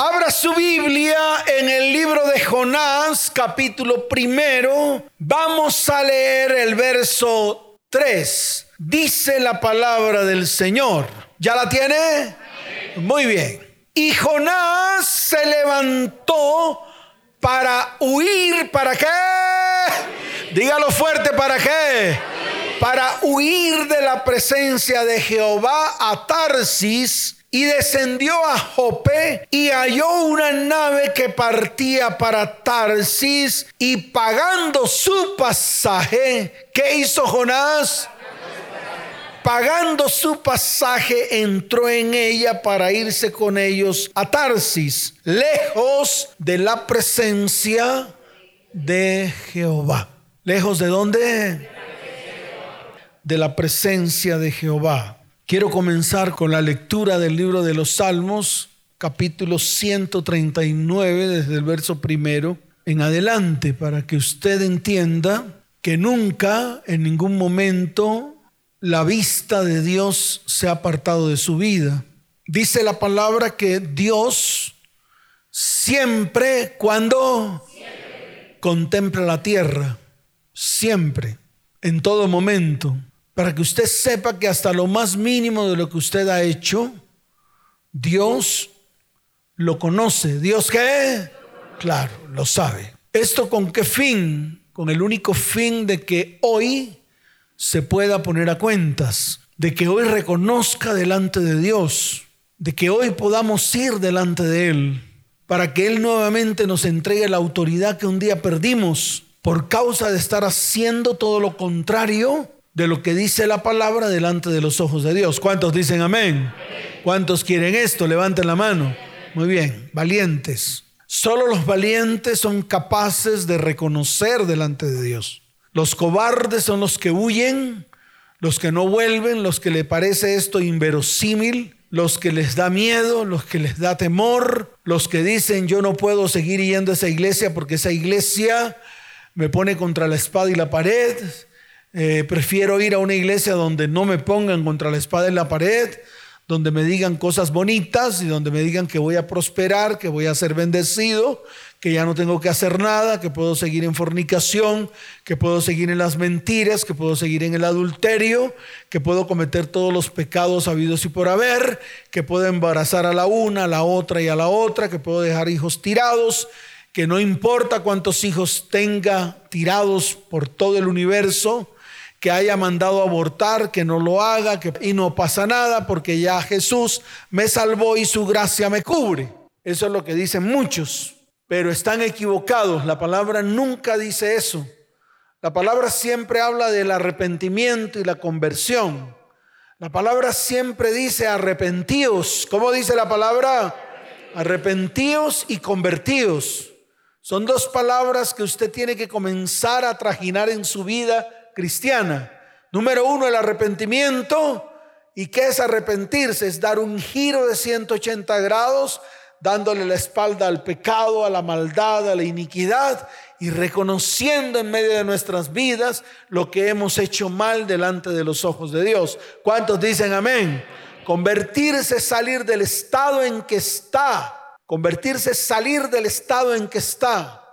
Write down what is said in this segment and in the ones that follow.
Abra su Biblia en el libro de Jonás, capítulo primero. Vamos a leer el verso 3. Dice la palabra del Señor. ¿Ya la tiene? Muy bien. Y Jonás se levantó para huir. ¿Para qué? Dígalo fuerte, ¿para qué? Para huir de la presencia de Jehová a Tarsis y descendió a Jope y halló una nave que partía para Tarsis y pagando su pasaje, ¿qué hizo Jonás? Pagando su pasaje, entró en ella para irse con ellos a Tarsis, lejos de la presencia de Jehová. ¿Lejos de dónde? De la presencia de Jehová. Quiero comenzar con la lectura del libro de los Salmos, capítulo 139, desde el verso primero en adelante, para que usted entienda que nunca, en ningún momento, la vista de Dios se ha apartado de su vida. Dice la palabra que Dios siempre, cuando contempla la tierra, siempre, en todo momento para que usted sepa que hasta lo más mínimo de lo que usted ha hecho, Dios lo conoce. ¿Dios qué? Claro, lo sabe. ¿Esto con qué fin? Con el único fin de que hoy se pueda poner a cuentas, de que hoy reconozca delante de Dios, de que hoy podamos ir delante de Él, para que Él nuevamente nos entregue la autoridad que un día perdimos por causa de estar haciendo todo lo contrario de lo que dice la palabra delante de los ojos de Dios. ¿Cuántos dicen amén? ¿Cuántos quieren esto? Levanten la mano. Muy bien, valientes. Solo los valientes son capaces de reconocer delante de Dios. Los cobardes son los que huyen, los que no vuelven, los que le parece esto inverosímil, los que les da miedo, los que les da temor, los que dicen yo no puedo seguir yendo a esa iglesia porque esa iglesia me pone contra la espada y la pared, eh, prefiero ir a una iglesia donde no me pongan contra la espada en la pared, donde me digan cosas bonitas y donde me digan que voy a prosperar, que voy a ser bendecido, que ya no tengo que hacer nada, que puedo seguir en fornicación, que puedo seguir en las mentiras, que puedo seguir en el adulterio, que puedo cometer todos los pecados habidos y por haber, que puedo embarazar a la una, a la otra y a la otra, que puedo dejar hijos tirados, que no importa cuántos hijos tenga tirados por todo el universo, que haya mandado abortar, que no lo haga, que, y no pasa nada porque ya Jesús me salvó y su gracia me cubre. Eso es lo que dicen muchos, pero están equivocados. La palabra nunca dice eso. La palabra siempre habla del arrepentimiento y la conversión. La palabra siempre dice arrepentíos. ¿Cómo dice la palabra? Arrepentíos y convertíos. Son dos palabras que usted tiene que comenzar a trajinar en su vida cristiana. Número uno, el arrepentimiento. ¿Y qué es arrepentirse? Es dar un giro de 180 grados, dándole la espalda al pecado, a la maldad, a la iniquidad y reconociendo en medio de nuestras vidas lo que hemos hecho mal delante de los ojos de Dios. ¿Cuántos dicen amén? Convertirse es salir del estado en que está. Convertirse es salir del estado en que está.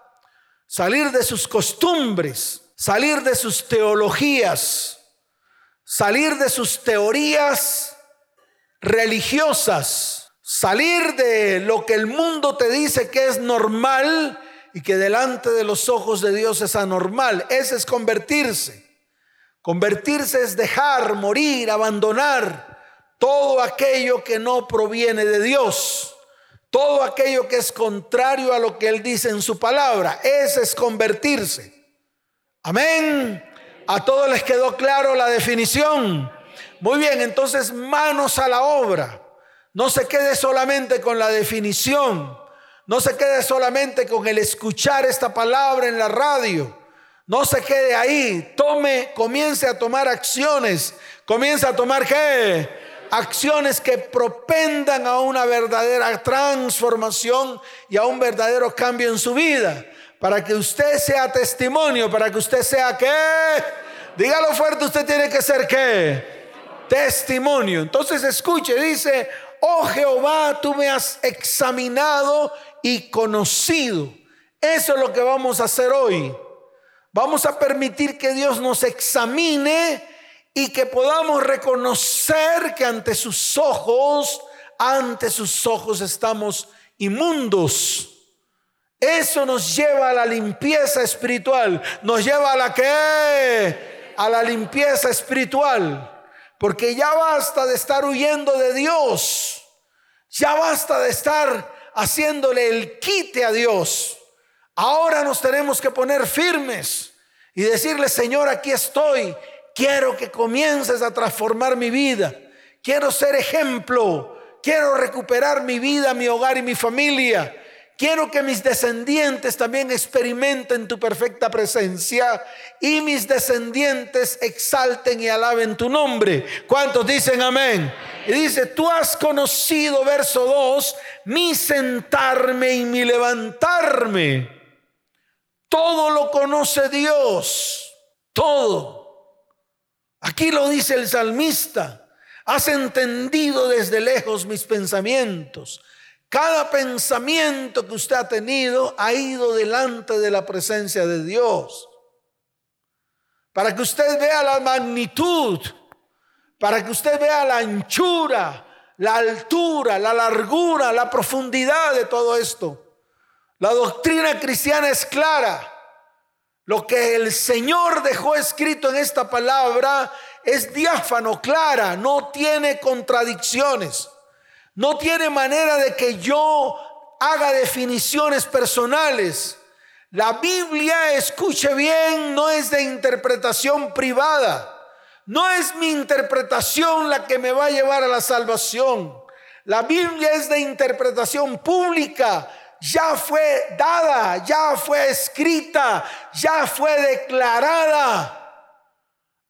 Salir de sus costumbres salir de sus teologías, salir de sus teorías religiosas, salir de lo que el mundo te dice que es normal y que delante de los ojos de Dios es anormal. Ese es convertirse. Convertirse es dejar, morir, abandonar todo aquello que no proviene de Dios. Todo aquello que es contrario a lo que Él dice en su palabra. Ese es convertirse. Amén. A todos les quedó claro la definición. Muy bien, entonces manos a la obra. No se quede solamente con la definición. No se quede solamente con el escuchar esta palabra en la radio. No se quede ahí. Tome, comience a tomar acciones. Comience a tomar qué? Acciones que propendan a una verdadera transformación y a un verdadero cambio en su vida para que usted sea testimonio, para que usted sea qué. Dígalo fuerte, usted tiene que ser qué. Testimonio. Entonces escuche, dice, oh Jehová, tú me has examinado y conocido. Eso es lo que vamos a hacer hoy. Vamos a permitir que Dios nos examine y que podamos reconocer que ante sus ojos, ante sus ojos estamos inmundos. Eso nos lleva a la limpieza espiritual. Nos lleva a la que? A la limpieza espiritual. Porque ya basta de estar huyendo de Dios. Ya basta de estar haciéndole el quite a Dios. Ahora nos tenemos que poner firmes y decirle, Señor, aquí estoy. Quiero que comiences a transformar mi vida. Quiero ser ejemplo. Quiero recuperar mi vida, mi hogar y mi familia. Quiero que mis descendientes también experimenten tu perfecta presencia y mis descendientes exalten y alaben tu nombre. ¿Cuántos dicen amén? Y dice, tú has conocido, verso 2, mi sentarme y mi levantarme. Todo lo conoce Dios, todo. Aquí lo dice el salmista. Has entendido desde lejos mis pensamientos. Cada pensamiento que usted ha tenido ha ido delante de la presencia de Dios. Para que usted vea la magnitud, para que usted vea la anchura, la altura, la largura, la profundidad de todo esto. La doctrina cristiana es clara. Lo que el Señor dejó escrito en esta palabra es diáfano, clara, no tiene contradicciones. No tiene manera de que yo haga definiciones personales. La Biblia, escuche bien, no es de interpretación privada. No es mi interpretación la que me va a llevar a la salvación. La Biblia es de interpretación pública. Ya fue dada, ya fue escrita, ya fue declarada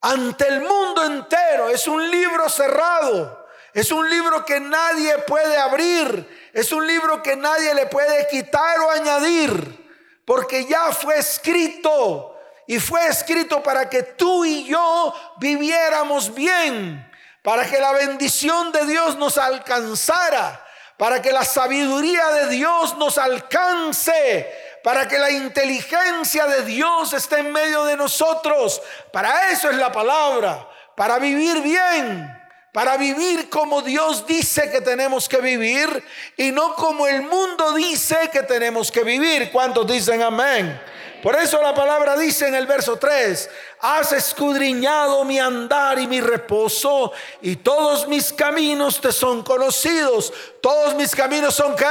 ante el mundo entero. Es un libro cerrado. Es un libro que nadie puede abrir. Es un libro que nadie le puede quitar o añadir. Porque ya fue escrito. Y fue escrito para que tú y yo viviéramos bien. Para que la bendición de Dios nos alcanzara. Para que la sabiduría de Dios nos alcance para que la inteligencia de Dios esté en medio de nosotros. Para eso es la palabra, para vivir bien para vivir como Dios dice que tenemos que vivir y no como el mundo dice que tenemos que vivir. ¿Cuántos dicen amén? Por eso la palabra dice en el verso 3, has escudriñado mi andar y mi reposo y todos mis caminos te son conocidos. Todos mis caminos son qué?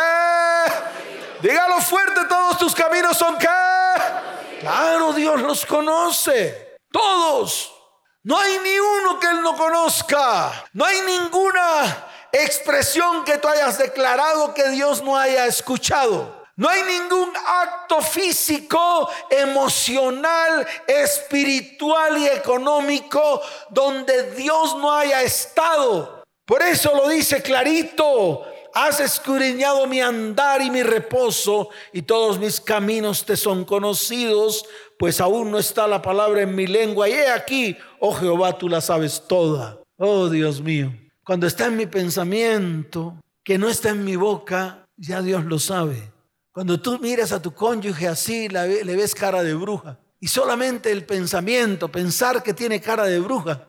Dígalo fuerte, todos tus caminos son qué? Claro, Dios los conoce. Todos. No hay ni uno que Él no conozca. No hay ninguna expresión que tú hayas declarado que Dios no haya escuchado. No hay ningún acto físico, emocional, espiritual y económico donde Dios no haya estado. Por eso lo dice clarito. Has escudriñado mi andar y mi reposo y todos mis caminos te son conocidos pues aún no está la palabra en mi lengua. Y he aquí, oh Jehová, tú la sabes toda. Oh Dios mío, cuando está en mi pensamiento, que no está en mi boca, ya Dios lo sabe. Cuando tú miras a tu cónyuge así, le ves cara de bruja. Y solamente el pensamiento, pensar que tiene cara de bruja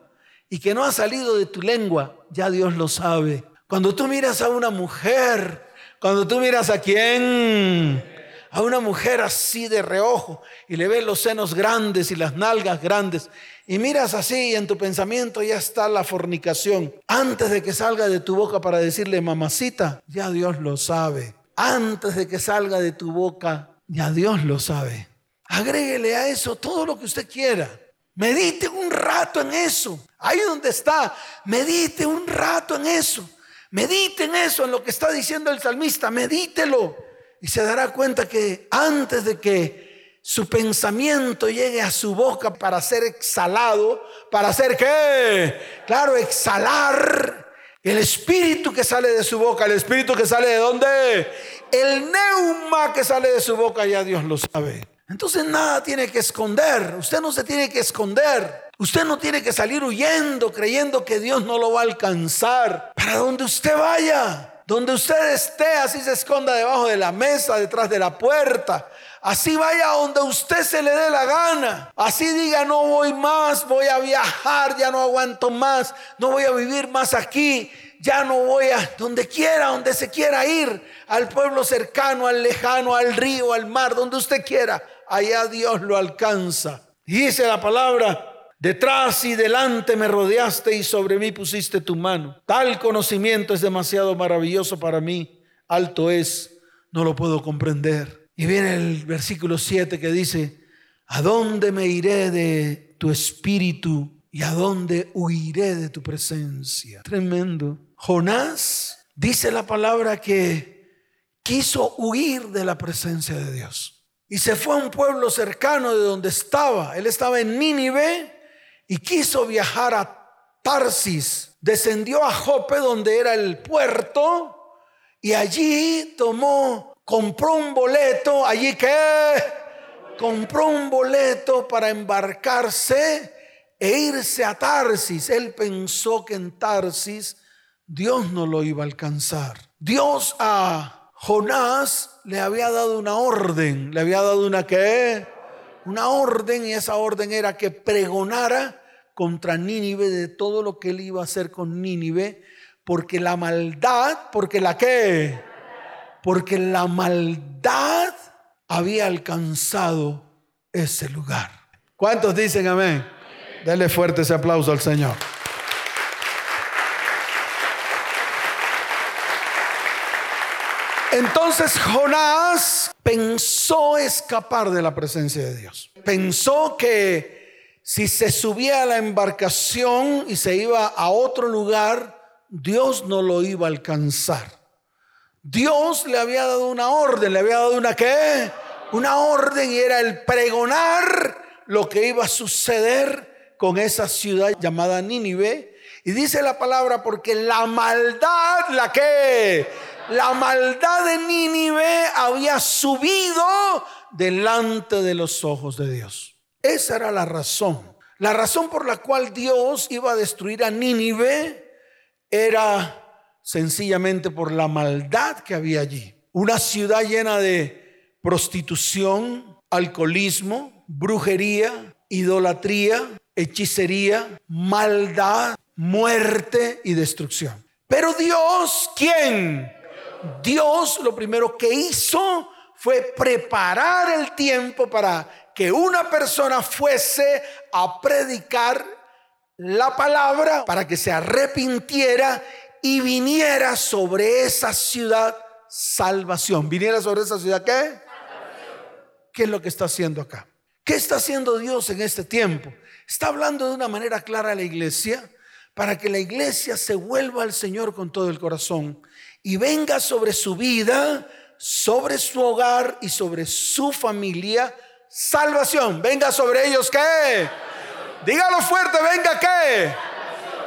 y que no ha salido de tu lengua, ya Dios lo sabe. Cuando tú miras a una mujer, cuando tú miras a quién, a una mujer así de reojo y le ves los senos grandes y las nalgas grandes y miras así y en tu pensamiento ya está la fornicación. Antes de que salga de tu boca para decirle mamacita, ya Dios lo sabe. Antes de que salga de tu boca, ya Dios lo sabe. Agréguele a eso todo lo que usted quiera. Medite un rato en eso. Ahí donde está, medite un rato en eso. Medite en eso, en lo que está diciendo el salmista. Medítelo y se dará cuenta que antes de que su pensamiento llegue a su boca para ser exhalado, para hacer qué? Claro, exhalar el espíritu que sale de su boca, el espíritu que sale de dónde? El neuma que sale de su boca, ya Dios lo sabe. Entonces nada tiene que esconder. Usted no se tiene que esconder. Usted no tiene que salir huyendo creyendo que Dios no lo va a alcanzar. Para donde usted vaya. Donde usted esté, así se esconda debajo de la mesa, detrás de la puerta. Así vaya donde usted se le dé la gana. Así diga, no voy más, voy a viajar, ya no aguanto más, no voy a vivir más aquí, ya no voy a donde quiera, donde se quiera ir, al pueblo cercano, al lejano, al río, al mar, donde usted quiera. Allá Dios lo alcanza. Y dice la palabra, Detrás y delante me rodeaste y sobre mí pusiste tu mano. Tal conocimiento es demasiado maravilloso para mí. Alto es, no lo puedo comprender. Y viene el versículo 7 que dice, ¿a dónde me iré de tu espíritu y a dónde huiré de tu presencia? Tremendo. Jonás dice la palabra que quiso huir de la presencia de Dios. Y se fue a un pueblo cercano de donde estaba. Él estaba en Nínive y quiso viajar a Tarsis. Descendió a Jope, donde era el puerto, y allí tomó, compró un boleto, allí que compró un boleto para embarcarse e irse a Tarsis. Él pensó que en Tarsis Dios no lo iba a alcanzar. Dios a Jonás le había dado una orden, le había dado una qué? una orden y esa orden era que pregonara contra Nínive de todo lo que él iba a hacer con Nínive, porque la maldad, porque la qué, porque la maldad había alcanzado ese lugar. ¿Cuántos dicen amén? Dele fuerte ese aplauso al Señor. Entonces Jonás pensó escapar de la presencia de Dios. Pensó que si se subía a la embarcación y se iba a otro lugar, Dios no lo iba a alcanzar. Dios le había dado una orden, le había dado una qué? Una orden y era el pregonar lo que iba a suceder con esa ciudad llamada Nínive. Y dice la palabra porque la maldad, la que la maldad de Nínive había subido delante de los ojos de Dios. Esa era la razón. La razón por la cual Dios iba a destruir a Nínive era sencillamente por la maldad que había allí. Una ciudad llena de prostitución, alcoholismo, brujería, idolatría, hechicería, maldad, muerte y destrucción. Pero Dios, ¿quién? Dios lo primero que hizo fue preparar el tiempo para que una persona fuese a predicar la palabra para que se arrepintiera y viniera sobre esa ciudad salvación. ¿Viniera sobre esa ciudad qué? ¿Qué es lo que está haciendo acá? ¿Qué está haciendo Dios en este tiempo? Está hablando de una manera clara a la iglesia para que la iglesia se vuelva al Señor con todo el corazón y venga sobre su vida, sobre su hogar y sobre su familia salvación. Venga sobre ellos qué? Dígalo fuerte, venga qué?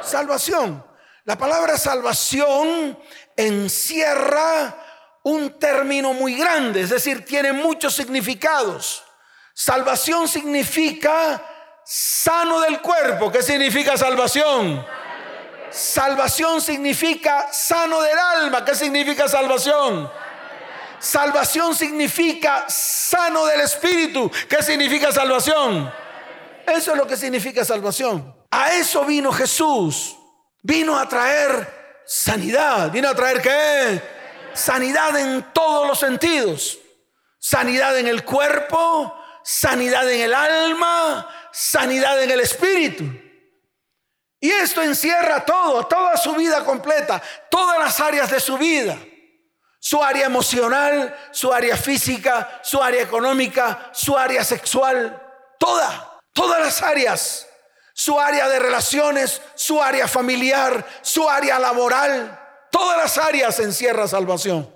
Salvación. La palabra salvación encierra un término muy grande, es decir, tiene muchos significados. Salvación significa sano del cuerpo. ¿Qué significa salvación? Salvación significa sano del alma. ¿Qué significa salvación? Salvación significa sano del espíritu. ¿Qué significa salvación? Eso es lo que significa salvación. A eso vino Jesús. Vino a traer sanidad. Vino a traer qué? Sanidad en todos los sentidos. Sanidad en el cuerpo, sanidad en el alma, sanidad en el espíritu. Y esto encierra todo, toda su vida completa, todas las áreas de su vida. Su área emocional, su área física, su área económica, su área sexual, toda, todas las áreas. Su área de relaciones, su área familiar, su área laboral. Todas las áreas encierra salvación.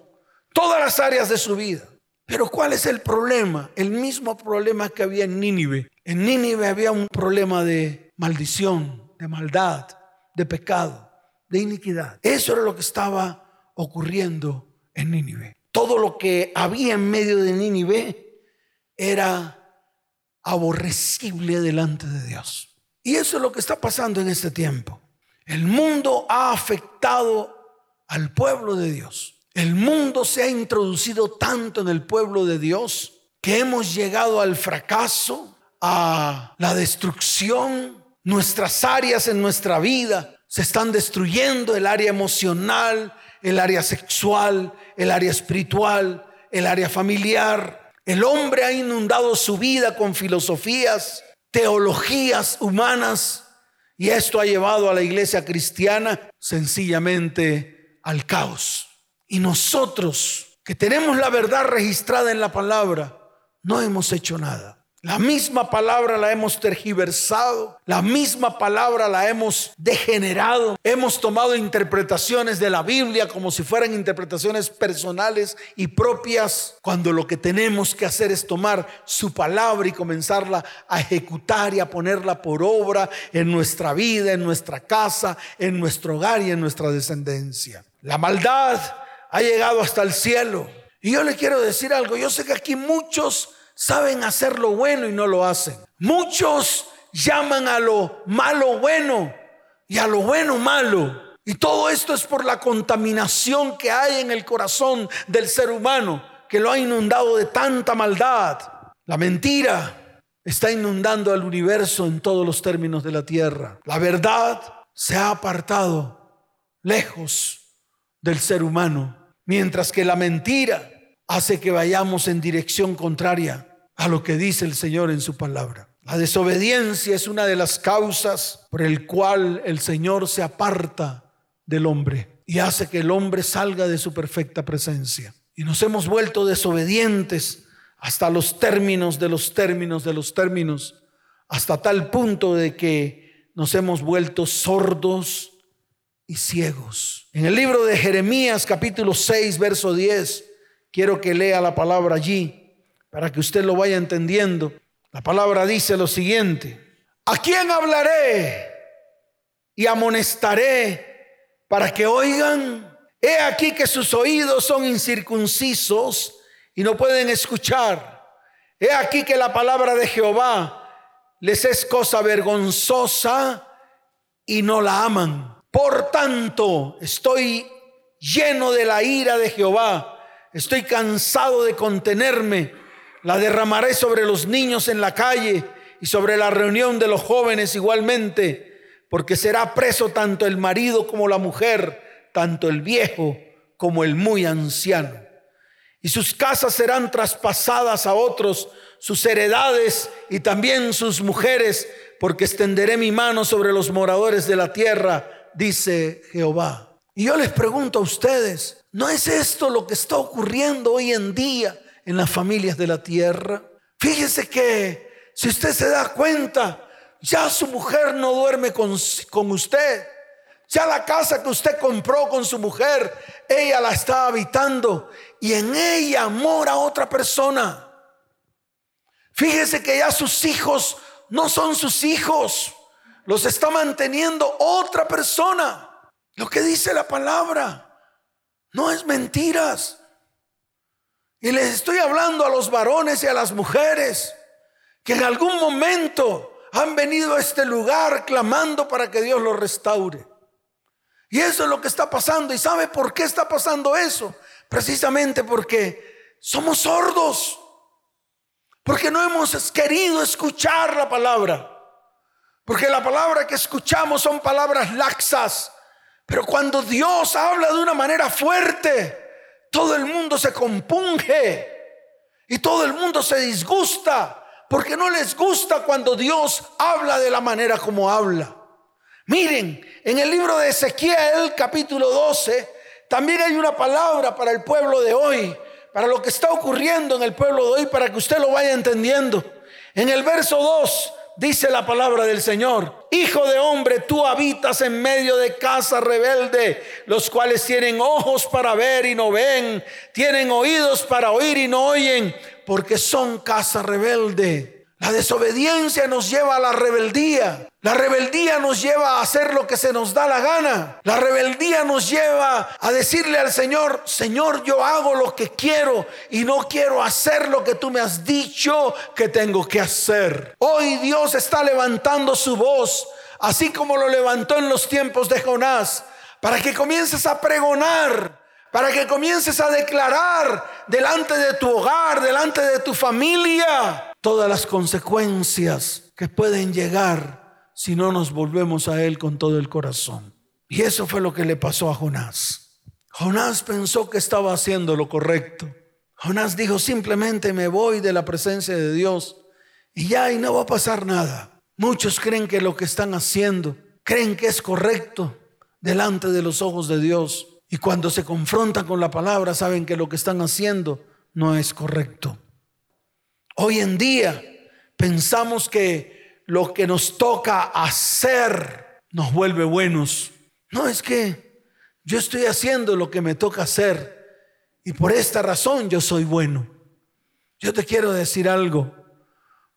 Todas las áreas de su vida. Pero ¿cuál es el problema? El mismo problema que había en Nínive. En Nínive había un problema de maldición, de maldad, de pecado, de iniquidad. Eso era lo que estaba ocurriendo en Nínive. Todo lo que había en medio de Nínive era aborrecible delante de Dios. Y eso es lo que está pasando en este tiempo. El mundo ha afectado al pueblo de Dios. El mundo se ha introducido tanto en el pueblo de Dios que hemos llegado al fracaso, a la destrucción. Nuestras áreas en nuestra vida se están destruyendo, el área emocional, el área sexual, el área espiritual, el área familiar. El hombre ha inundado su vida con filosofías, teologías humanas y esto ha llevado a la iglesia cristiana sencillamente al caos. Y nosotros que tenemos la verdad registrada en la palabra, no hemos hecho nada. La misma palabra la hemos tergiversado, la misma palabra la hemos degenerado. Hemos tomado interpretaciones de la Biblia como si fueran interpretaciones personales y propias, cuando lo que tenemos que hacer es tomar su palabra y comenzarla a ejecutar y a ponerla por obra en nuestra vida, en nuestra casa, en nuestro hogar y en nuestra descendencia. La maldad ha llegado hasta el cielo. Y yo le quiero decir algo, yo sé que aquí muchos saben hacer lo bueno y no lo hacen. Muchos llaman a lo malo bueno y a lo bueno malo. Y todo esto es por la contaminación que hay en el corazón del ser humano, que lo ha inundado de tanta maldad. La mentira está inundando al universo en todos los términos de la tierra. La verdad se ha apartado lejos del ser humano, mientras que la mentira hace que vayamos en dirección contraria a lo que dice el Señor en su palabra. La desobediencia es una de las causas por el cual el Señor se aparta del hombre y hace que el hombre salga de su perfecta presencia. Y nos hemos vuelto desobedientes hasta los términos de los términos de los términos, hasta tal punto de que nos hemos vuelto sordos y ciegos. En el libro de Jeremías capítulo 6, verso 10, Quiero que lea la palabra allí para que usted lo vaya entendiendo. La palabra dice lo siguiente. ¿A quién hablaré y amonestaré para que oigan? He aquí que sus oídos son incircuncisos y no pueden escuchar. He aquí que la palabra de Jehová les es cosa vergonzosa y no la aman. Por tanto, estoy lleno de la ira de Jehová Estoy cansado de contenerme. La derramaré sobre los niños en la calle y sobre la reunión de los jóvenes igualmente, porque será preso tanto el marido como la mujer, tanto el viejo como el muy anciano. Y sus casas serán traspasadas a otros, sus heredades y también sus mujeres, porque extenderé mi mano sobre los moradores de la tierra, dice Jehová. Y yo les pregunto a ustedes, ¿No es esto lo que está ocurriendo hoy en día en las familias de la tierra? Fíjese que si usted se da cuenta, ya su mujer no duerme con, con usted. Ya la casa que usted compró con su mujer, ella la está habitando y en ella mora otra persona. Fíjese que ya sus hijos no son sus hijos, los está manteniendo otra persona. Lo que dice la palabra. No es mentiras. Y les estoy hablando a los varones y a las mujeres que en algún momento han venido a este lugar clamando para que Dios los restaure. Y eso es lo que está pasando. ¿Y sabe por qué está pasando eso? Precisamente porque somos sordos. Porque no hemos querido escuchar la palabra. Porque la palabra que escuchamos son palabras laxas, pero cuando Dios habla de una manera fuerte, todo el mundo se compunge y todo el mundo se disgusta porque no les gusta cuando Dios habla de la manera como habla. Miren, en el libro de Ezequiel capítulo 12, también hay una palabra para el pueblo de hoy, para lo que está ocurriendo en el pueblo de hoy, para que usted lo vaya entendiendo. En el verso 2 dice la palabra del Señor. Hijo de hombre, tú habitas en medio de casa rebelde, los cuales tienen ojos para ver y no ven, tienen oídos para oír y no oyen, porque son casa rebelde. La desobediencia nos lleva a la rebeldía. La rebeldía nos lleva a hacer lo que se nos da la gana. La rebeldía nos lleva a decirle al Señor, Señor, yo hago lo que quiero y no quiero hacer lo que tú me has dicho que tengo que hacer. Hoy Dios está levantando su voz, así como lo levantó en los tiempos de Jonás, para que comiences a pregonar para que comiences a declarar delante de tu hogar, delante de tu familia, todas las consecuencias que pueden llegar si no nos volvemos a Él con todo el corazón. Y eso fue lo que le pasó a Jonás. Jonás pensó que estaba haciendo lo correcto. Jonás dijo, simplemente me voy de la presencia de Dios y ya y no va a pasar nada. Muchos creen que lo que están haciendo, creen que es correcto delante de los ojos de Dios. Y cuando se confrontan con la palabra, saben que lo que están haciendo no es correcto. Hoy en día pensamos que lo que nos toca hacer nos vuelve buenos. No es que yo estoy haciendo lo que me toca hacer y por esta razón yo soy bueno. Yo te quiero decir algo.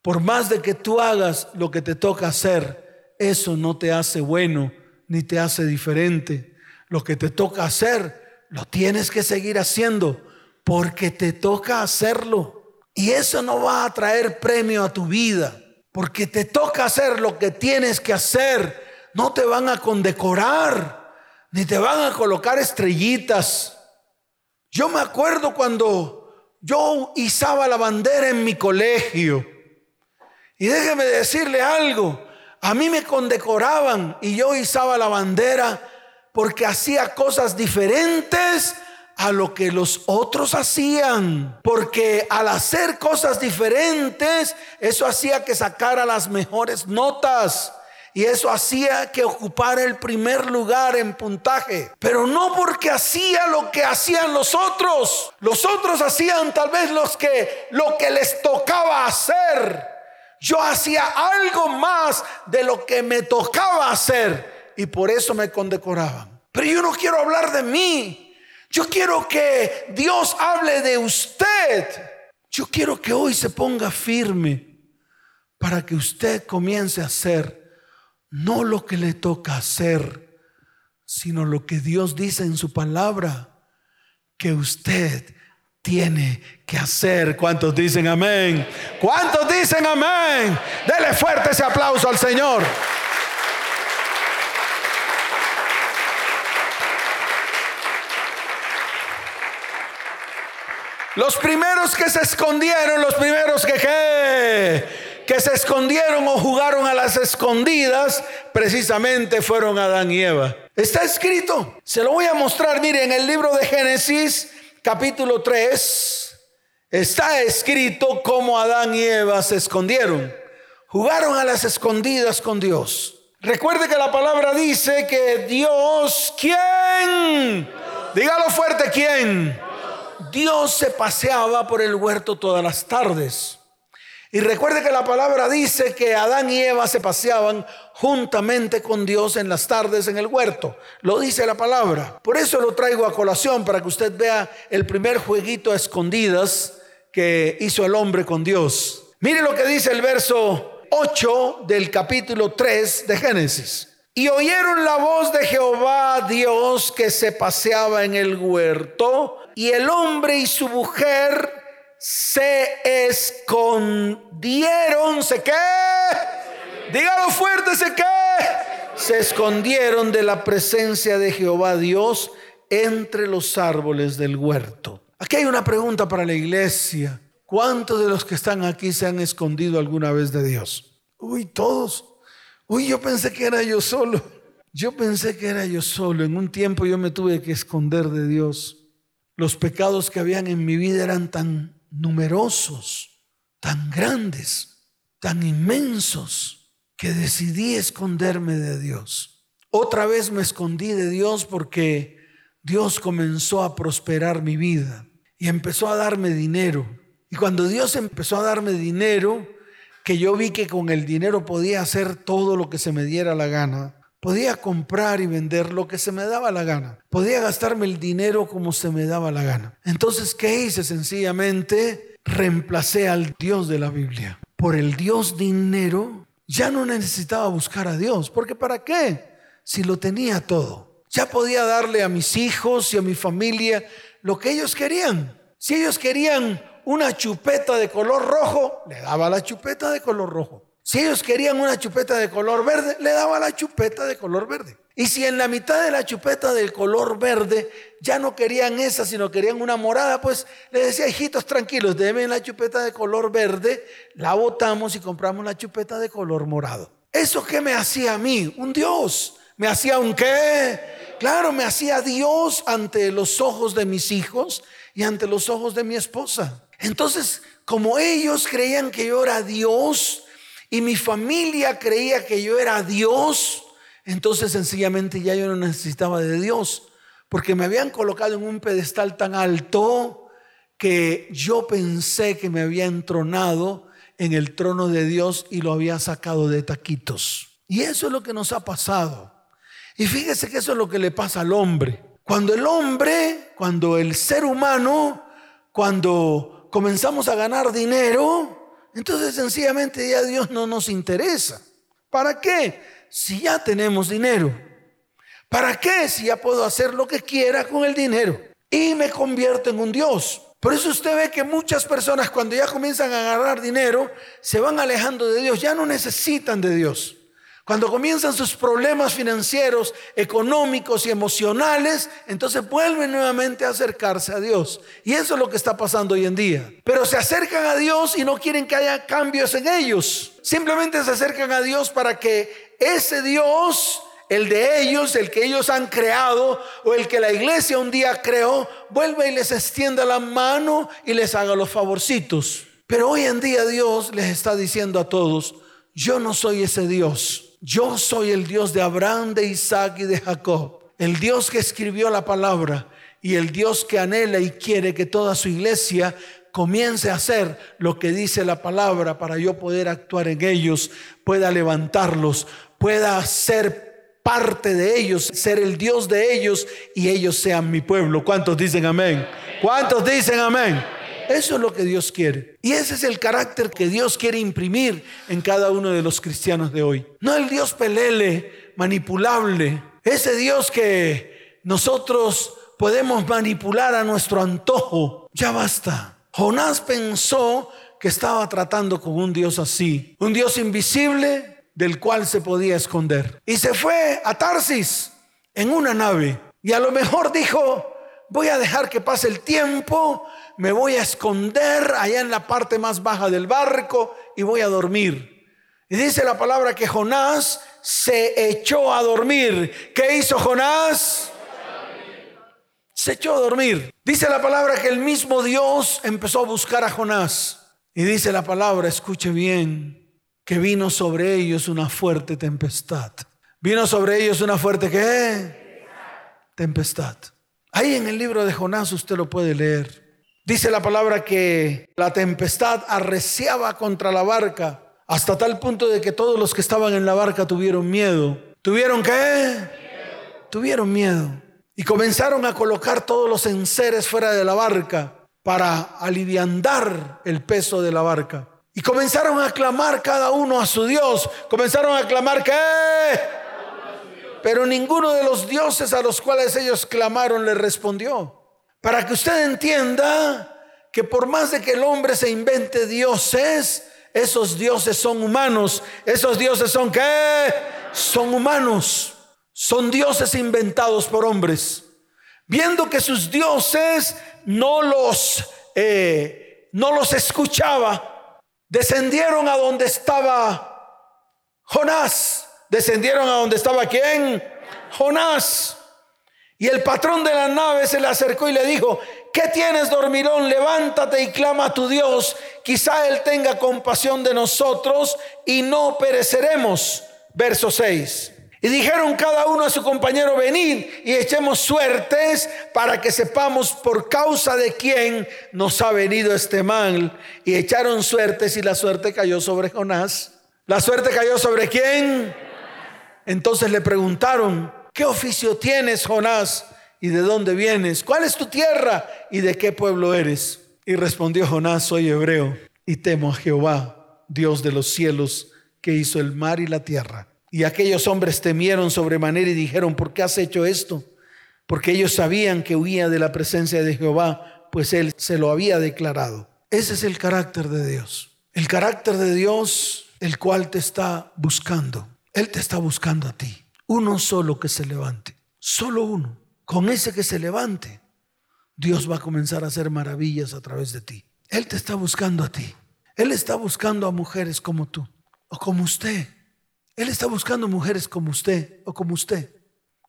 Por más de que tú hagas lo que te toca hacer, eso no te hace bueno ni te hace diferente lo que te toca hacer, lo tienes que seguir haciendo porque te toca hacerlo. Y eso no va a traer premio a tu vida, porque te toca hacer lo que tienes que hacer. No te van a condecorar, ni te van a colocar estrellitas. Yo me acuerdo cuando yo izaba la bandera en mi colegio. Y déjeme decirle algo, a mí me condecoraban y yo izaba la bandera porque hacía cosas diferentes a lo que los otros hacían. Porque al hacer cosas diferentes, eso hacía que sacara las mejores notas. Y eso hacía que ocupara el primer lugar en puntaje. Pero no porque hacía lo que hacían los otros. Los otros hacían tal vez los que, lo que les tocaba hacer. Yo hacía algo más de lo que me tocaba hacer y por eso me condecoraban. Pero yo no quiero hablar de mí. Yo quiero que Dios hable de usted. Yo quiero que hoy se ponga firme para que usted comience a hacer no lo que le toca hacer, sino lo que Dios dice en su palabra que usted tiene que hacer. ¿Cuántos dicen amén? ¿Cuántos dicen amén? Dele fuerte ese aplauso al Señor. Los primeros que se escondieron, los primeros que, que se escondieron o jugaron a las escondidas, precisamente fueron Adán y Eva. Está escrito, se lo voy a mostrar, mire, en el libro de Génesis, capítulo 3, está escrito cómo Adán y Eva se escondieron. Jugaron a las escondidas con Dios. Recuerde que la palabra dice que Dios, ¿quién? Dígalo fuerte, ¿quién? Dios se paseaba por el huerto todas las tardes. Y recuerde que la palabra dice que Adán y Eva se paseaban juntamente con Dios en las tardes en el huerto. Lo dice la palabra. Por eso lo traigo a colación para que usted vea el primer jueguito a escondidas que hizo el hombre con Dios. Mire lo que dice el verso 8 del capítulo 3 de Génesis. Y oyeron la voz de Jehová Dios que se paseaba en el huerto y el hombre y su mujer se escondieron, ¿se qué? Dígalo fuerte, ¿se qué? Se escondieron de la presencia de Jehová Dios entre los árboles del huerto. Aquí hay una pregunta para la iglesia. ¿Cuántos de los que están aquí se han escondido alguna vez de Dios? Uy, todos. Uy, yo pensé que era yo solo. Yo pensé que era yo solo. En un tiempo yo me tuve que esconder de Dios. Los pecados que habían en mi vida eran tan numerosos, tan grandes, tan inmensos, que decidí esconderme de Dios. Otra vez me escondí de Dios porque Dios comenzó a prosperar mi vida y empezó a darme dinero. Y cuando Dios empezó a darme dinero, que yo vi que con el dinero podía hacer todo lo que se me diera la gana, Podía comprar y vender lo que se me daba la gana. Podía gastarme el dinero como se me daba la gana. Entonces, ¿qué hice? Sencillamente reemplacé al Dios de la Biblia. por el Dios dinero, ya no necesitaba buscar a Dios. Porque ¿para qué? Si lo tenía todo. Ya podía darle a mis hijos y a mi familia lo que ellos querían. Si ellos querían una chupeta de color rojo, le daba la chupeta de color rojo. Si ellos querían una chupeta de color verde, le daba la chupeta de color verde. Y si en la mitad de la chupeta del color verde ya no querían esa, sino querían una morada, pues le decía, hijitos, tranquilos, deben la chupeta de color verde, la botamos y compramos la chupeta de color morado. ¿Eso qué me hacía a mí? Un Dios. ¿Me hacía un qué? Claro, me hacía Dios ante los ojos de mis hijos y ante los ojos de mi esposa. Entonces, como ellos creían que yo era Dios y mi familia creía que yo era Dios, entonces sencillamente ya yo no necesitaba de Dios, porque me habían colocado en un pedestal tan alto que yo pensé que me había entronado en el trono de Dios y lo había sacado de taquitos. Y eso es lo que nos ha pasado. Y fíjese que eso es lo que le pasa al hombre. Cuando el hombre, cuando el ser humano, cuando comenzamos a ganar dinero, entonces sencillamente ya Dios no nos interesa. ¿Para qué? si ya tenemos dinero? ¿Para qué si ya puedo hacer lo que quiera con el dinero? Y me convierto en un Dios. Por eso usted ve que muchas personas cuando ya comienzan a agarrar dinero, se van alejando de Dios, ya no necesitan de Dios. Cuando comienzan sus problemas financieros, económicos y emocionales, entonces vuelven nuevamente a acercarse a Dios. Y eso es lo que está pasando hoy en día. Pero se acercan a Dios y no quieren que haya cambios en ellos. Simplemente se acercan a Dios para que ese Dios, el de ellos, el que ellos han creado o el que la iglesia un día creó, vuelva y les extienda la mano y les haga los favorcitos. Pero hoy en día Dios les está diciendo a todos, yo no soy ese Dios, yo soy el Dios de Abraham, de Isaac y de Jacob, el Dios que escribió la palabra y el Dios que anhela y quiere que toda su iglesia comience a hacer lo que dice la palabra para yo poder actuar en ellos, pueda levantarlos, pueda ser parte de ellos, ser el Dios de ellos y ellos sean mi pueblo. ¿Cuántos dicen amén? ¿Cuántos dicen amén? Eso es lo que Dios quiere. Y ese es el carácter que Dios quiere imprimir en cada uno de los cristianos de hoy. No el Dios pelele, manipulable. Ese Dios que nosotros podemos manipular a nuestro antojo. Ya basta. Jonás pensó que estaba tratando con un Dios así. Un Dios invisible, del cual se podía esconder. Y se fue a Tarsis en una nave. Y a lo mejor dijo, voy a dejar que pase el tiempo, me voy a esconder allá en la parte más baja del barco y voy a dormir. Y dice la palabra que Jonás se echó a dormir. ¿Qué hizo Jonás? Se echó a dormir. Dice la palabra que el mismo Dios empezó a buscar a Jonás. Y dice la palabra, escuche bien, que vino sobre ellos una fuerte tempestad. Vino sobre ellos una fuerte qué? Tempestad. Ahí en el libro de Jonás usted lo puede leer. Dice la palabra que la tempestad arreciaba contra la barca hasta tal punto de que todos los que estaban en la barca tuvieron miedo. ¿Tuvieron qué? Tuvieron miedo. Y comenzaron a colocar todos los enseres fuera de la barca para aliviandar el peso de la barca. Y comenzaron a clamar cada uno a su Dios. Comenzaron a clamar que... Pero ninguno de los dioses a los cuales ellos clamaron le respondió. Para que usted entienda que por más de que el hombre se invente dioses, esos dioses son humanos. Esos dioses son qué? Son humanos. Son dioses inventados por hombres. Viendo que sus dioses no los, eh, no los escuchaba, descendieron a donde estaba Jonás. Descendieron a donde estaba quién? Jonás. Y el patrón de la nave se le acercó y le dijo, ¿qué tienes, dormirón? Levántate y clama a tu Dios. Quizá Él tenga compasión de nosotros y no pereceremos. Verso 6. Y dijeron cada uno a su compañero, venid y echemos suertes para que sepamos por causa de quién nos ha venido este mal. Y echaron suertes y la suerte cayó sobre Jonás. ¿La suerte cayó sobre quién? Entonces le preguntaron, ¿qué oficio tienes, Jonás? ¿Y de dónde vienes? ¿Cuál es tu tierra? ¿Y de qué pueblo eres? Y respondió Jonás, soy hebreo y temo a Jehová, Dios de los cielos, que hizo el mar y la tierra. Y aquellos hombres temieron sobremanera y dijeron, ¿por qué has hecho esto? Porque ellos sabían que huía de la presencia de Jehová, pues él se lo había declarado. Ese es el carácter de Dios. El carácter de Dios, el cual te está buscando. Él te está buscando a ti. Uno solo que se levante. Solo uno. Con ese que se levante, Dios va a comenzar a hacer maravillas a través de ti. Él te está buscando a ti. Él está buscando a mujeres como tú o como usted. Él está buscando mujeres como usted o como usted.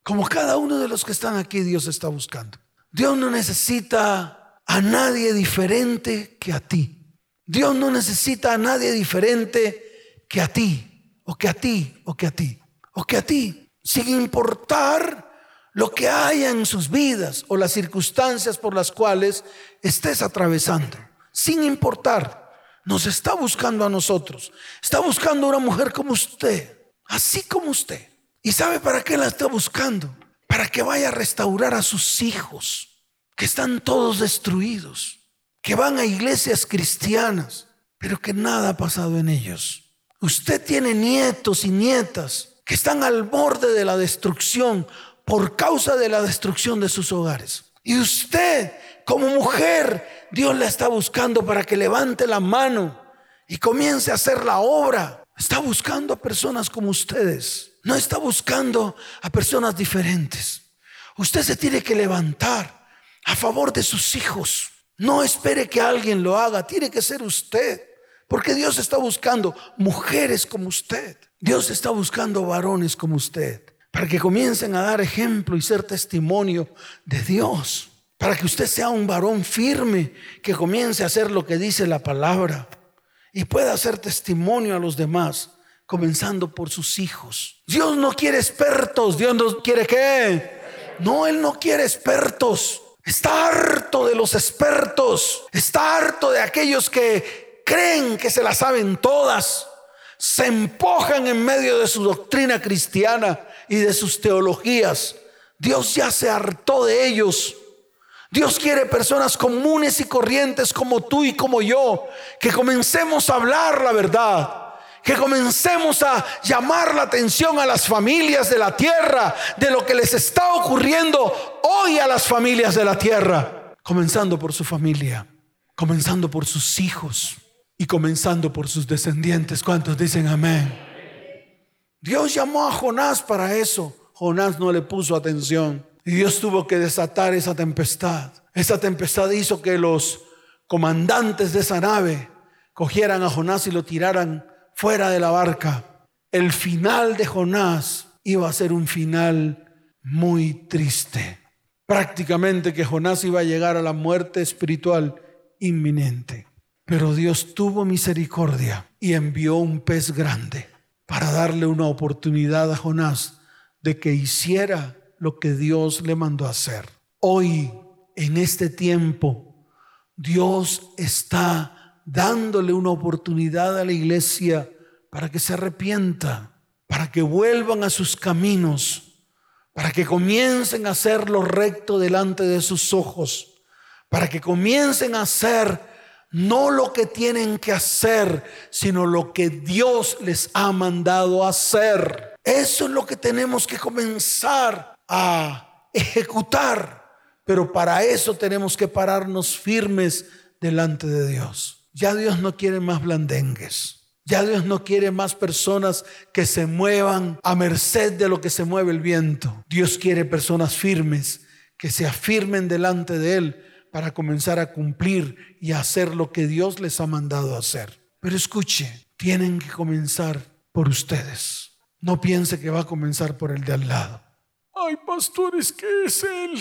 Como cada uno de los que están aquí, Dios está buscando. Dios no necesita a nadie diferente que a ti. Dios no necesita a nadie diferente que a ti, o que a ti, o que a ti, o que a ti, sin importar lo que haya en sus vidas o las circunstancias por las cuales estés atravesando, sin importar. Nos está buscando a nosotros. Está buscando una mujer como usted, así como usted. ¿Y sabe para qué la está buscando? Para que vaya a restaurar a sus hijos, que están todos destruidos, que van a iglesias cristianas, pero que nada ha pasado en ellos. Usted tiene nietos y nietas que están al borde de la destrucción por causa de la destrucción de sus hogares. Y usted, como mujer, Dios la está buscando para que levante la mano y comience a hacer la obra. Está buscando a personas como ustedes. No está buscando a personas diferentes. Usted se tiene que levantar a favor de sus hijos. No espere que alguien lo haga, tiene que ser usted. Porque Dios está buscando mujeres como usted. Dios está buscando varones como usted para que comiencen a dar ejemplo y ser testimonio de Dios, para que usted sea un varón firme que comience a hacer lo que dice la palabra y pueda hacer testimonio a los demás, comenzando por sus hijos. Dios no quiere expertos, Dios no quiere qué. No, Él no quiere expertos. Está harto de los expertos. Está harto de aquellos que creen que se la saben todas. Se empojan en medio de su doctrina cristiana y de sus teologías. Dios ya se hartó de ellos. Dios quiere personas comunes y corrientes como tú y como yo, que comencemos a hablar la verdad, que comencemos a llamar la atención a las familias de la tierra, de lo que les está ocurriendo hoy a las familias de la tierra, comenzando por su familia, comenzando por sus hijos y comenzando por sus descendientes. ¿Cuántos dicen amén? Dios llamó a Jonás para eso. Jonás no le puso atención. Y Dios tuvo que desatar esa tempestad. Esa tempestad hizo que los comandantes de esa nave cogieran a Jonás y lo tiraran fuera de la barca. El final de Jonás iba a ser un final muy triste. Prácticamente que Jonás iba a llegar a la muerte espiritual inminente. Pero Dios tuvo misericordia y envió un pez grande para darle una oportunidad a Jonás de que hiciera lo que Dios le mandó hacer. Hoy, en este tiempo, Dios está dándole una oportunidad a la iglesia para que se arrepienta, para que vuelvan a sus caminos, para que comiencen a hacer lo recto delante de sus ojos, para que comiencen a hacer no lo que tienen que hacer, sino lo que Dios les ha mandado hacer. Eso es lo que tenemos que comenzar a ejecutar. Pero para eso tenemos que pararnos firmes delante de Dios. Ya Dios no quiere más blandengues. Ya Dios no quiere más personas que se muevan a merced de lo que se mueve el viento. Dios quiere personas firmes que se afirmen delante de Él para comenzar a cumplir y a hacer lo que Dios les ha mandado hacer. Pero escuche, tienen que comenzar por ustedes. No piense que va a comenzar por el de al lado. Ay, pastores, ¿qué es él?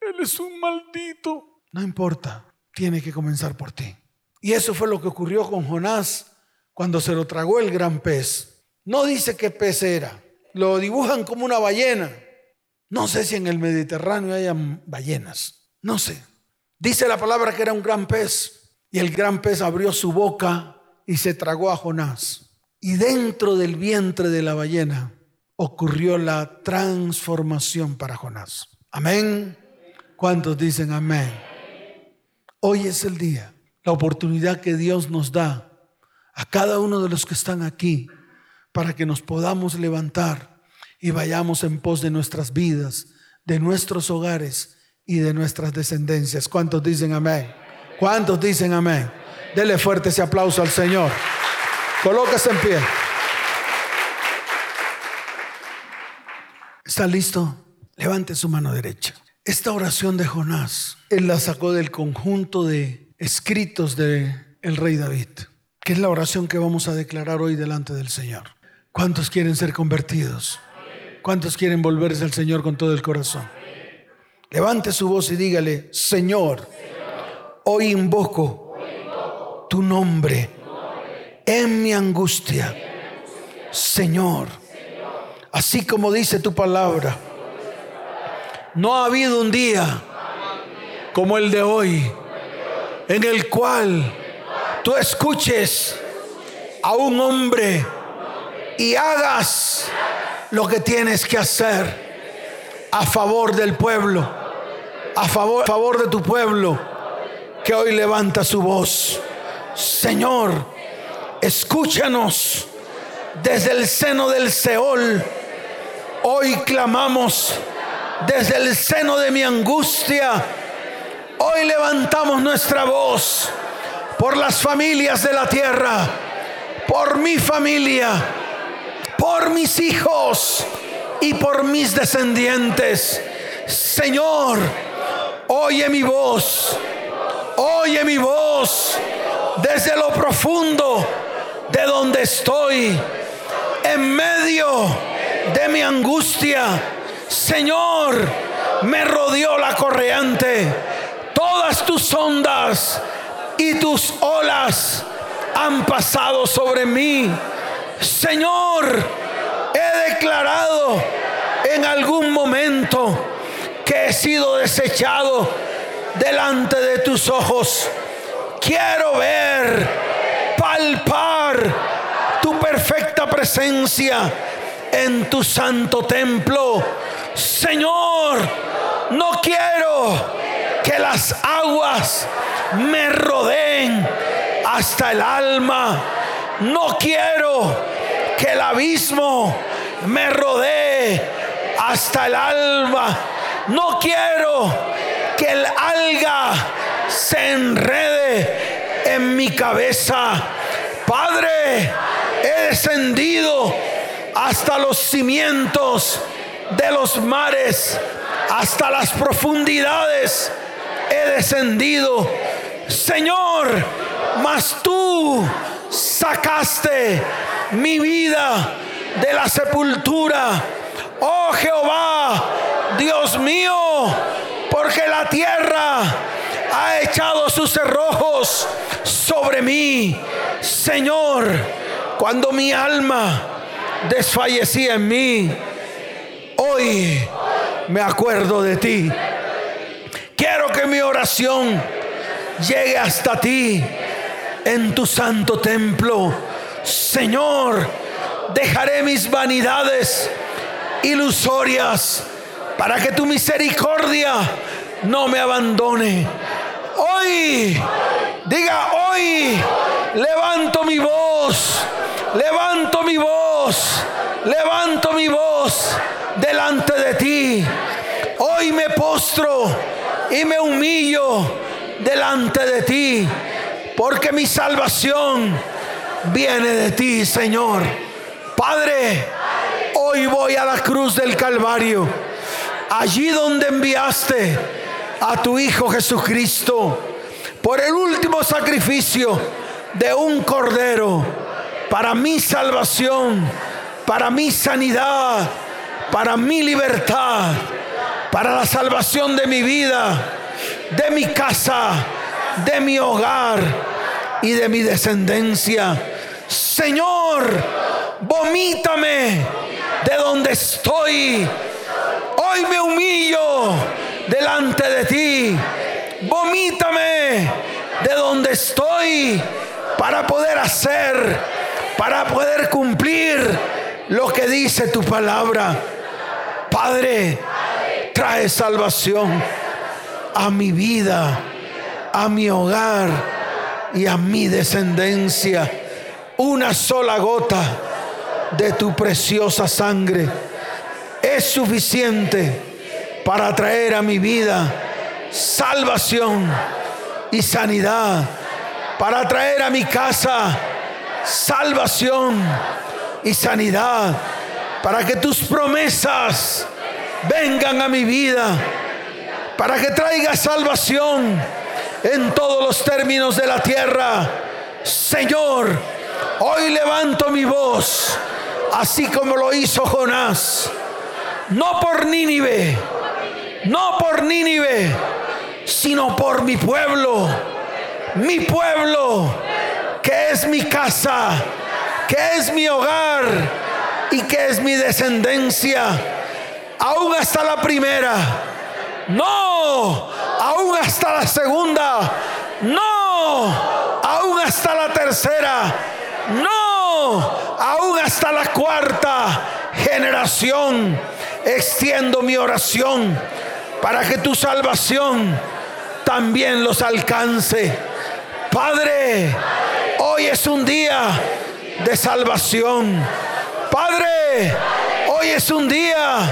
Él es un maldito. No importa, tiene que comenzar por ti. Y eso fue lo que ocurrió con Jonás cuando se lo tragó el gran pez. No dice qué pez era, lo dibujan como una ballena. No sé si en el Mediterráneo hayan ballenas, no sé. Dice la palabra que era un gran pez y el gran pez abrió su boca y se tragó a Jonás. Y dentro del vientre de la ballena ocurrió la transformación para Jonás. Amén. ¿Cuántos dicen amén? Hoy es el día, la oportunidad que Dios nos da a cada uno de los que están aquí para que nos podamos levantar y vayamos en pos de nuestras vidas, de nuestros hogares y de nuestras descendencias. ¿Cuántos dicen amén? ¿Cuántos dicen amén? Dele fuerte ese aplauso al Señor. Colócase en pie. ¿Está listo? Levante su mano derecha. Esta oración de Jonás, él la sacó del conjunto de escritos de el rey David, que es la oración que vamos a declarar hoy delante del Señor. ¿Cuántos quieren ser convertidos? ¿Cuántos quieren volverse al Señor con todo el corazón? Levante su voz y dígale, Señor, hoy invoco tu nombre en mi angustia. Señor, así como dice tu palabra, no ha habido un día como el de hoy en el cual tú escuches a un hombre y hagas lo que tienes que hacer a favor del pueblo, a favor, a favor de tu pueblo que hoy levanta su voz. Señor, escúchanos desde el seno del Seol. Hoy clamamos desde el seno de mi angustia. Hoy levantamos nuestra voz por las familias de la tierra, por mi familia, por mis hijos y por mis descendientes. Señor, oye mi voz Oye mi voz desde lo profundo de donde estoy, en medio de mi angustia. Señor, me rodeó la corriente. Todas tus ondas y tus olas han pasado sobre mí. Señor, he declarado en algún momento que he sido desechado delante de tus ojos. Quiero ver, palpar tu perfecta presencia en tu santo templo. Señor, no quiero que las aguas me rodeen hasta el alma. No quiero que el abismo me rodee hasta el alma. No quiero que el alga se enrede en mi cabeza. Padre, he descendido hasta los cimientos de los mares, hasta las profundidades. He descendido. Señor, mas tú sacaste mi vida de la sepultura. Oh Jehová, Dios mío, porque la tierra ha echado sus cerrojos sobre mí. Señor, cuando mi alma desfallecía en mí, hoy me acuerdo de ti. Quiero que mi oración llegue hasta ti en tu santo templo. Señor, dejaré mis vanidades ilusorias para que tu misericordia no me abandone. Hoy, diga hoy, levanto mi voz, levanto mi voz, levanto mi voz delante de ti. Hoy me postro y me humillo delante de ti, porque mi salvación viene de ti, Señor. Padre, hoy voy a la cruz del Calvario allí donde enviaste a tu Hijo Jesucristo por el último sacrificio de un cordero para mi salvación, para mi sanidad, para mi libertad, para la salvación de mi vida, de mi casa, de mi hogar y de mi descendencia. Señor, vomítame de donde estoy Hoy me humillo delante de ti. Vomítame de donde estoy para poder hacer, para poder cumplir lo que dice tu palabra. Padre, trae salvación a mi vida, a mi hogar y a mi descendencia. Una sola gota de tu preciosa sangre es suficiente para traer a mi vida salvación y sanidad, para traer a mi casa salvación y sanidad, para que tus promesas vengan a mi vida, para que traiga salvación en todos los términos de la tierra. Señor, hoy levanto mi voz, así como lo hizo Jonás, no por Nínive, no por Nínive, sino por mi pueblo, mi pueblo, que es mi casa, que es mi hogar y que es mi descendencia, aún hasta la primera, no, aún hasta la segunda, no, aún hasta la tercera, no, aún hasta la cuarta generación. Extiendo mi oración para que tu salvación también los alcance. Padre, hoy es un día de salvación. Padre, hoy es un día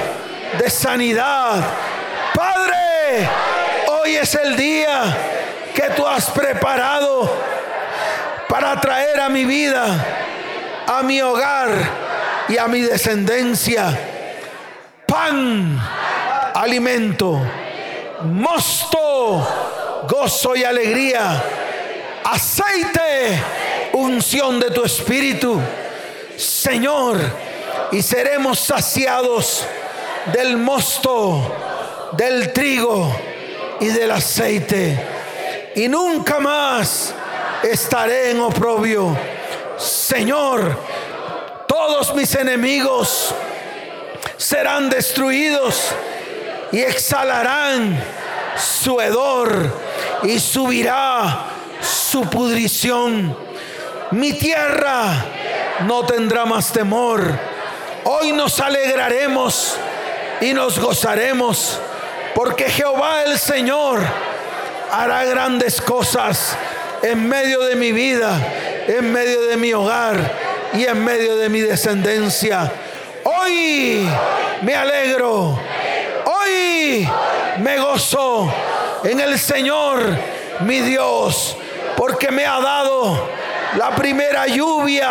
de sanidad. Padre, hoy es el día que tú has preparado para traer a mi vida, a mi hogar y a mi descendencia pan, alimento, mosto, gozo y alegría, aceite, unción de tu espíritu, Señor, y seremos saciados del mosto, del trigo y del aceite. Y nunca más estaré en oprobio. Señor, todos mis enemigos serán destruidos y exhalarán su hedor y subirá su pudrición. Mi tierra no tendrá más temor. Hoy nos alegraremos y nos gozaremos porque Jehová el Señor hará grandes cosas en medio de mi vida, en medio de mi hogar y en medio de mi descendencia. Hoy me alegro. Hoy me gozo en el Señor, mi Dios, porque me ha dado la primera lluvia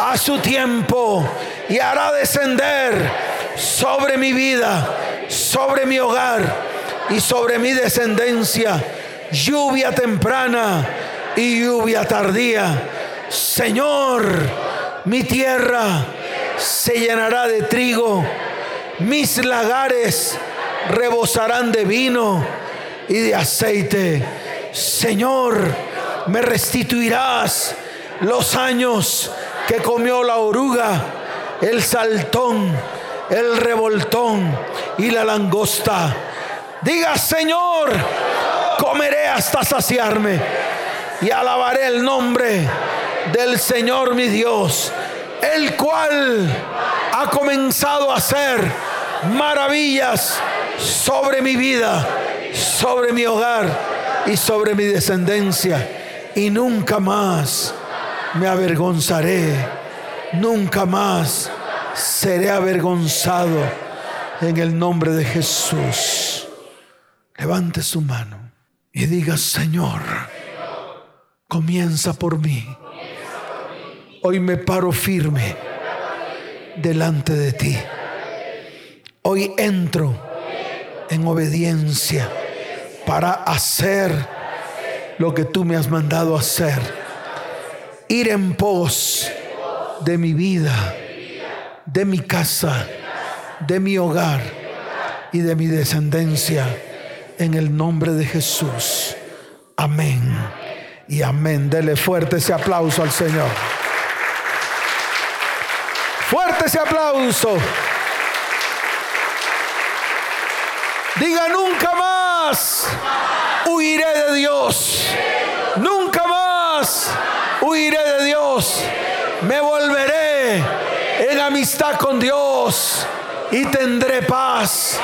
a su tiempo y hará descender sobre mi vida, sobre mi hogar y sobre mi descendencia lluvia temprana y lluvia tardía. Señor, mi tierra se llenará de trigo, mis lagares rebosarán de vino y de aceite. Señor, me restituirás los años que comió la oruga, el saltón, el revoltón y la langosta. Diga, Señor, comeré hasta saciarme y alabaré el nombre del Señor mi Dios el cual ha comenzado a hacer maravillas sobre mi vida, sobre mi hogar y sobre mi descendencia. Y nunca más me avergonzaré, nunca más seré avergonzado en el nombre de Jesús. Levante su mano y diga, Señor, comienza por mí Hoy me paro firme delante de ti. Hoy entro en obediencia para hacer lo que tú me has mandado hacer. Ir en pos de mi vida, de mi casa, de mi hogar y de mi descendencia. En el nombre de Jesús. Amén. Y amén. Dele fuerte ese aplauso al Señor. Fuerte ese aplauso. Diga nunca más huiré de Dios. Nunca más huiré de Dios. Me volveré en amistad con Dios y tendré paz.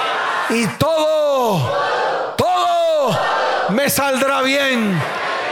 Y todo, todo me saldrá bien.